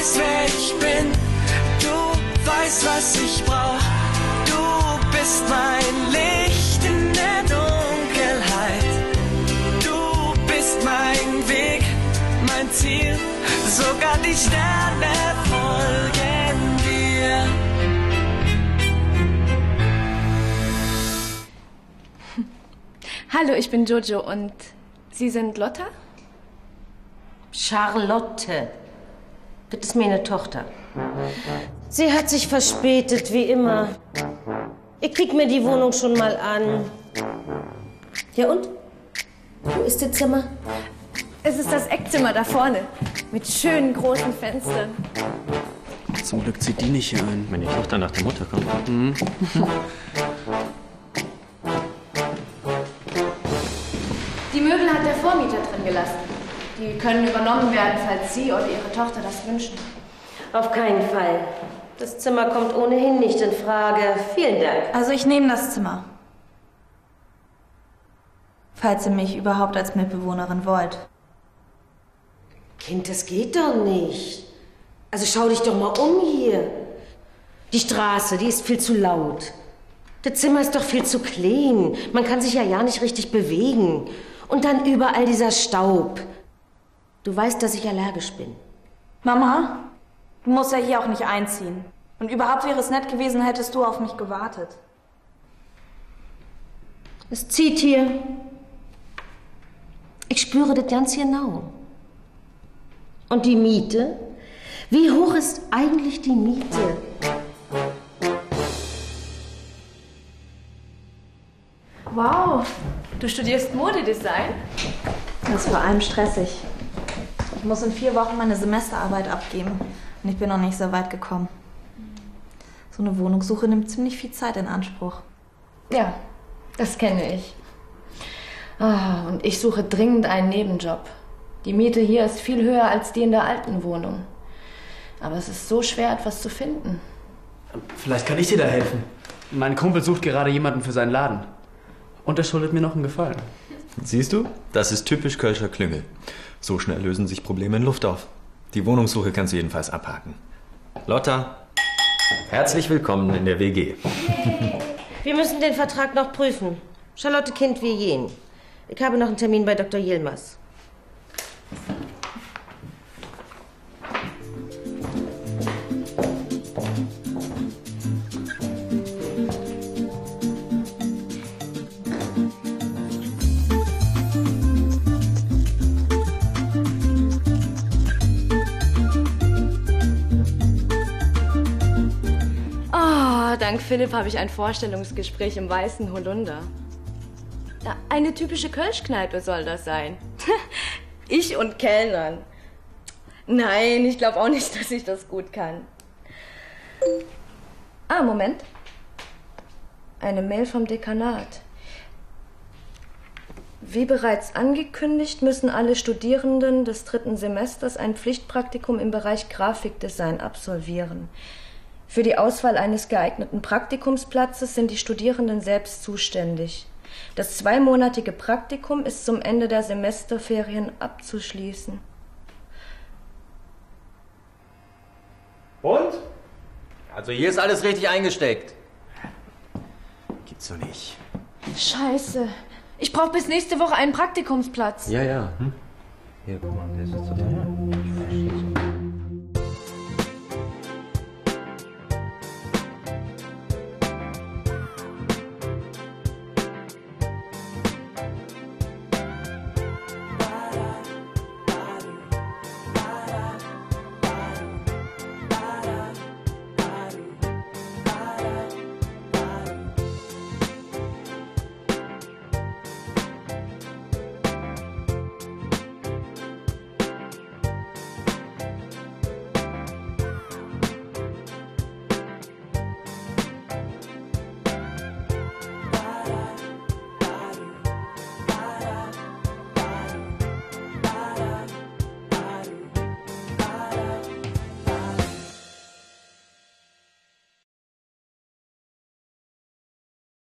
weißt, wer ich bin. Du weißt, was ich brauch. Du bist mein Licht in der Dunkelheit. Du bist mein Weg, mein Ziel. Sogar die Sterne folgen dir. Hallo, ich bin Jojo und Sie sind Lotta? Charlotte. Das ist meine Tochter. Sie hat sich verspätet, wie immer. Ich krieg mir die Wohnung schon mal an. Ja und? Wo ist das Zimmer? Es ist das Eckzimmer da vorne. Mit schönen großen Fenstern. Zum Glück zieht die nicht hier ein. Wenn die Tochter nach der Mutter kommt. Mhm. Die Möbel hat der Vormieter drin gelassen. Die können übernommen werden, falls Sie oder Ihre Tochter das wünschen. Auf keinen Fall. Das Zimmer kommt ohnehin nicht in Frage. Vielen Dank. Also ich nehme das Zimmer. Falls ihr mich überhaupt als Mitbewohnerin wollt. Kind, das geht doch nicht. Also schau dich doch mal um hier. Die Straße, die ist viel zu laut. Das Zimmer ist doch viel zu klein. Man kann sich ja ja nicht richtig bewegen. Und dann überall dieser Staub. Du weißt, dass ich allergisch bin. Mama, du musst ja hier auch nicht einziehen. Und überhaupt wäre es nett gewesen, hättest du auf mich gewartet. Es zieht hier. Ich spüre das ganz genau. Und die Miete? Wie hoch ist eigentlich die Miete? Wow, du studierst Modedesign? Das ist vor allem stressig. Ich muss in vier Wochen meine Semesterarbeit abgeben. Und ich bin noch nicht so weit gekommen. So eine Wohnungssuche nimmt ziemlich viel Zeit in Anspruch. Ja, das kenne ich. Ah, und ich suche dringend einen Nebenjob. Die Miete hier ist viel höher als die in der alten Wohnung. Aber es ist so schwer, etwas zu finden. Vielleicht kann ich dir da helfen. Mein Kumpel sucht gerade jemanden für seinen Laden. Und er schuldet mir noch einen Gefallen. Siehst du? Das ist typisch Kölscher Klüngel. So schnell lösen sich Probleme in Luft auf. Die Wohnungssuche kannst du jedenfalls abhaken. Lotta, herzlich willkommen in der WG. Wir müssen den Vertrag noch prüfen. Charlotte Kind wie jen. Ich habe noch einen Termin bei Dr. Yilmaz. Dank Philipp habe ich ein Vorstellungsgespräch im Weißen Holunder. Eine typische Kölschkneipe soll das sein. Ich und Kellnern. Nein, ich glaube auch nicht, dass ich das gut kann. Ah, Moment. Eine Mail vom Dekanat. Wie bereits angekündigt, müssen alle Studierenden des dritten Semesters ein Pflichtpraktikum im Bereich Grafikdesign absolvieren. Für die Auswahl eines geeigneten Praktikumsplatzes sind die Studierenden selbst zuständig. Das zweimonatige Praktikum ist zum Ende der Semesterferien abzuschließen. Und? Also hier ist alles richtig eingesteckt. Gibt's doch nicht. Scheiße. Ich brauche bis nächste Woche einen Praktikumsplatz. Ja, ja. Hm? Hier, guck mal, der ist jetzt total.